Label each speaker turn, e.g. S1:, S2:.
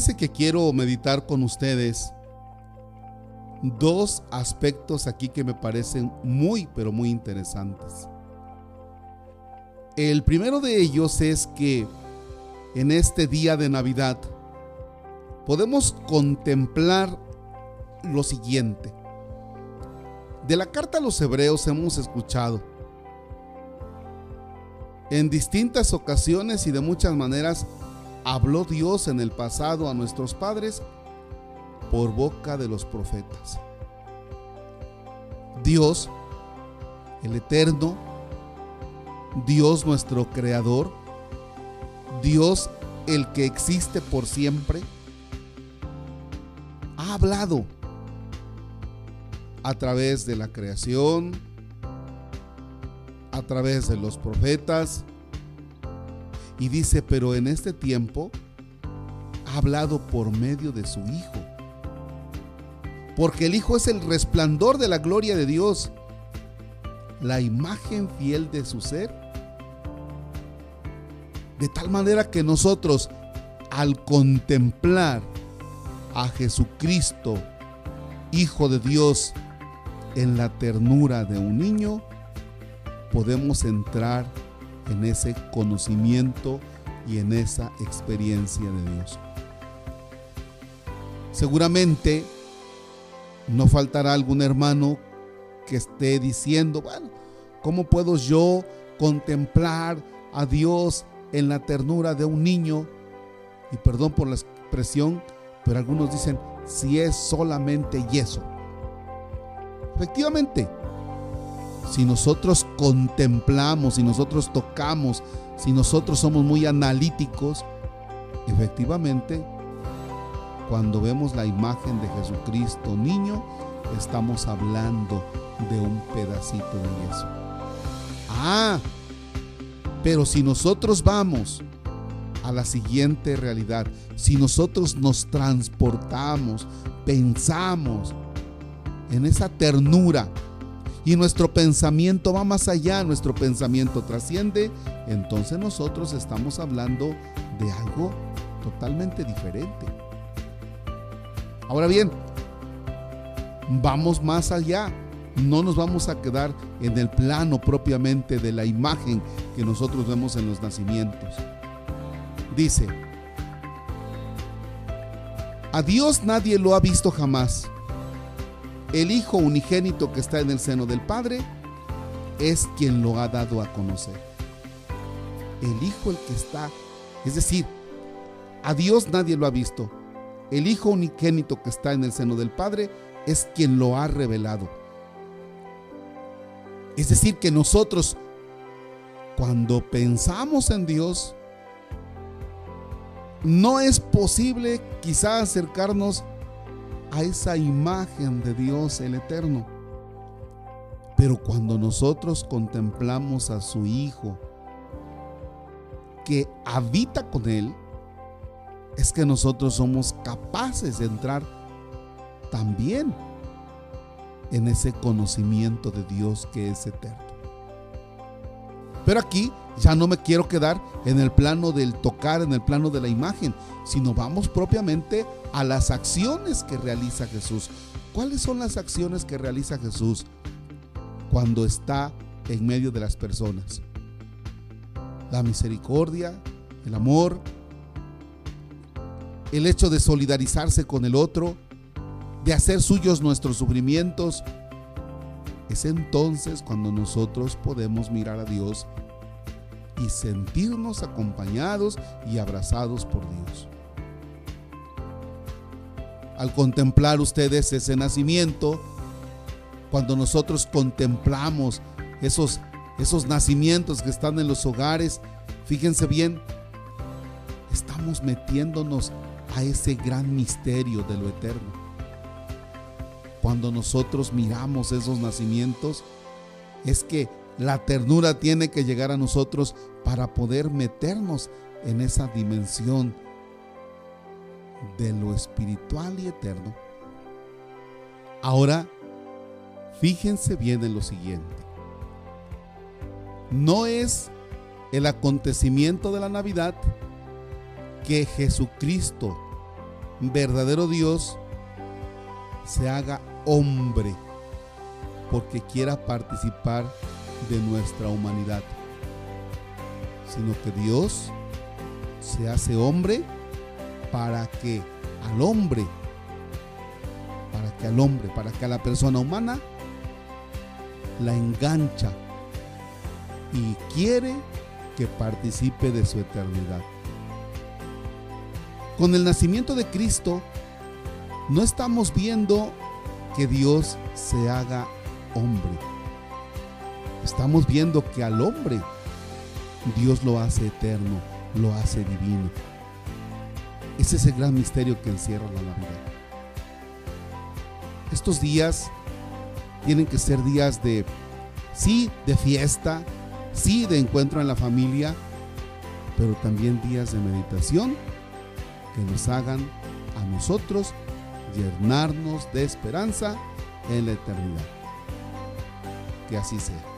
S1: Que quiero meditar con ustedes dos aspectos aquí que me parecen muy, pero muy interesantes. El primero de ellos es que en este día de Navidad podemos contemplar lo siguiente. De la carta a los hebreos hemos escuchado en distintas ocasiones y de muchas maneras habló Dios en el pasado a nuestros padres por boca de los profetas. Dios, el eterno, Dios nuestro creador, Dios el que existe por siempre, ha hablado a través de la creación, a través de los profetas, y dice, pero en este tiempo ha hablado por medio de su Hijo. Porque el Hijo es el resplandor de la gloria de Dios, la imagen fiel de su ser. De tal manera que nosotros, al contemplar a Jesucristo, Hijo de Dios, en la ternura de un niño, podemos entrar en ese conocimiento y en esa experiencia de Dios. Seguramente no faltará algún hermano que esté diciendo, bueno, ¿cómo puedo yo contemplar a Dios en la ternura de un niño? Y perdón por la expresión, pero algunos dicen, si es solamente yeso. Efectivamente, si nosotros contemplamos, si nosotros tocamos, si nosotros somos muy analíticos, efectivamente, cuando vemos la imagen de Jesucristo niño, estamos hablando de un pedacito de eso. Ah, pero si nosotros vamos a la siguiente realidad, si nosotros nos transportamos, pensamos en esa ternura, y nuestro pensamiento va más allá, nuestro pensamiento trasciende, entonces nosotros estamos hablando de algo totalmente diferente. Ahora bien, vamos más allá. No nos vamos a quedar en el plano propiamente de la imagen que nosotros vemos en los nacimientos. Dice, a Dios nadie lo ha visto jamás el Hijo unigénito que está en el seno del Padre es quien lo ha dado a conocer. El Hijo el que está, es decir, a Dios nadie lo ha visto. El Hijo unigénito que está en el seno del Padre es quien lo ha revelado. Es decir, que nosotros, cuando pensamos en Dios, no es posible quizá acercarnos a esa imagen de Dios el Eterno. Pero cuando nosotros contemplamos a su Hijo, que habita con Él, es que nosotros somos capaces de entrar también en ese conocimiento de Dios que es eterno. Pero aquí ya no me quiero quedar en el plano del tocar, en el plano de la imagen, sino vamos propiamente a las acciones que realiza Jesús. ¿Cuáles son las acciones que realiza Jesús cuando está en medio de las personas? La misericordia, el amor, el hecho de solidarizarse con el otro, de hacer suyos nuestros sufrimientos. Es entonces cuando nosotros podemos mirar a Dios y sentirnos acompañados y abrazados por Dios. Al contemplar ustedes ese nacimiento, cuando nosotros contemplamos esos, esos nacimientos que están en los hogares, fíjense bien, estamos metiéndonos a ese gran misterio de lo eterno. Cuando nosotros miramos esos nacimientos, es que la ternura tiene que llegar a nosotros para poder meternos en esa dimensión de lo espiritual y eterno. Ahora, fíjense bien en lo siguiente. No es el acontecimiento de la Navidad que Jesucristo verdadero Dios se haga hombre porque quiera participar de nuestra humanidad, sino que Dios se hace hombre para que al hombre, para que al hombre, para que a la persona humana la engancha y quiere que participe de su eternidad. Con el nacimiento de Cristo, no estamos viendo que Dios se haga hombre. Estamos viendo que al hombre Dios lo hace eterno, lo hace divino. Ese es el gran misterio que encierra la Navidad. Estos días tienen que ser días de, sí, de fiesta, sí, de encuentro en la familia, pero también días de meditación que nos hagan a nosotros llenarnos de esperanza en la eternidad. Que así sea.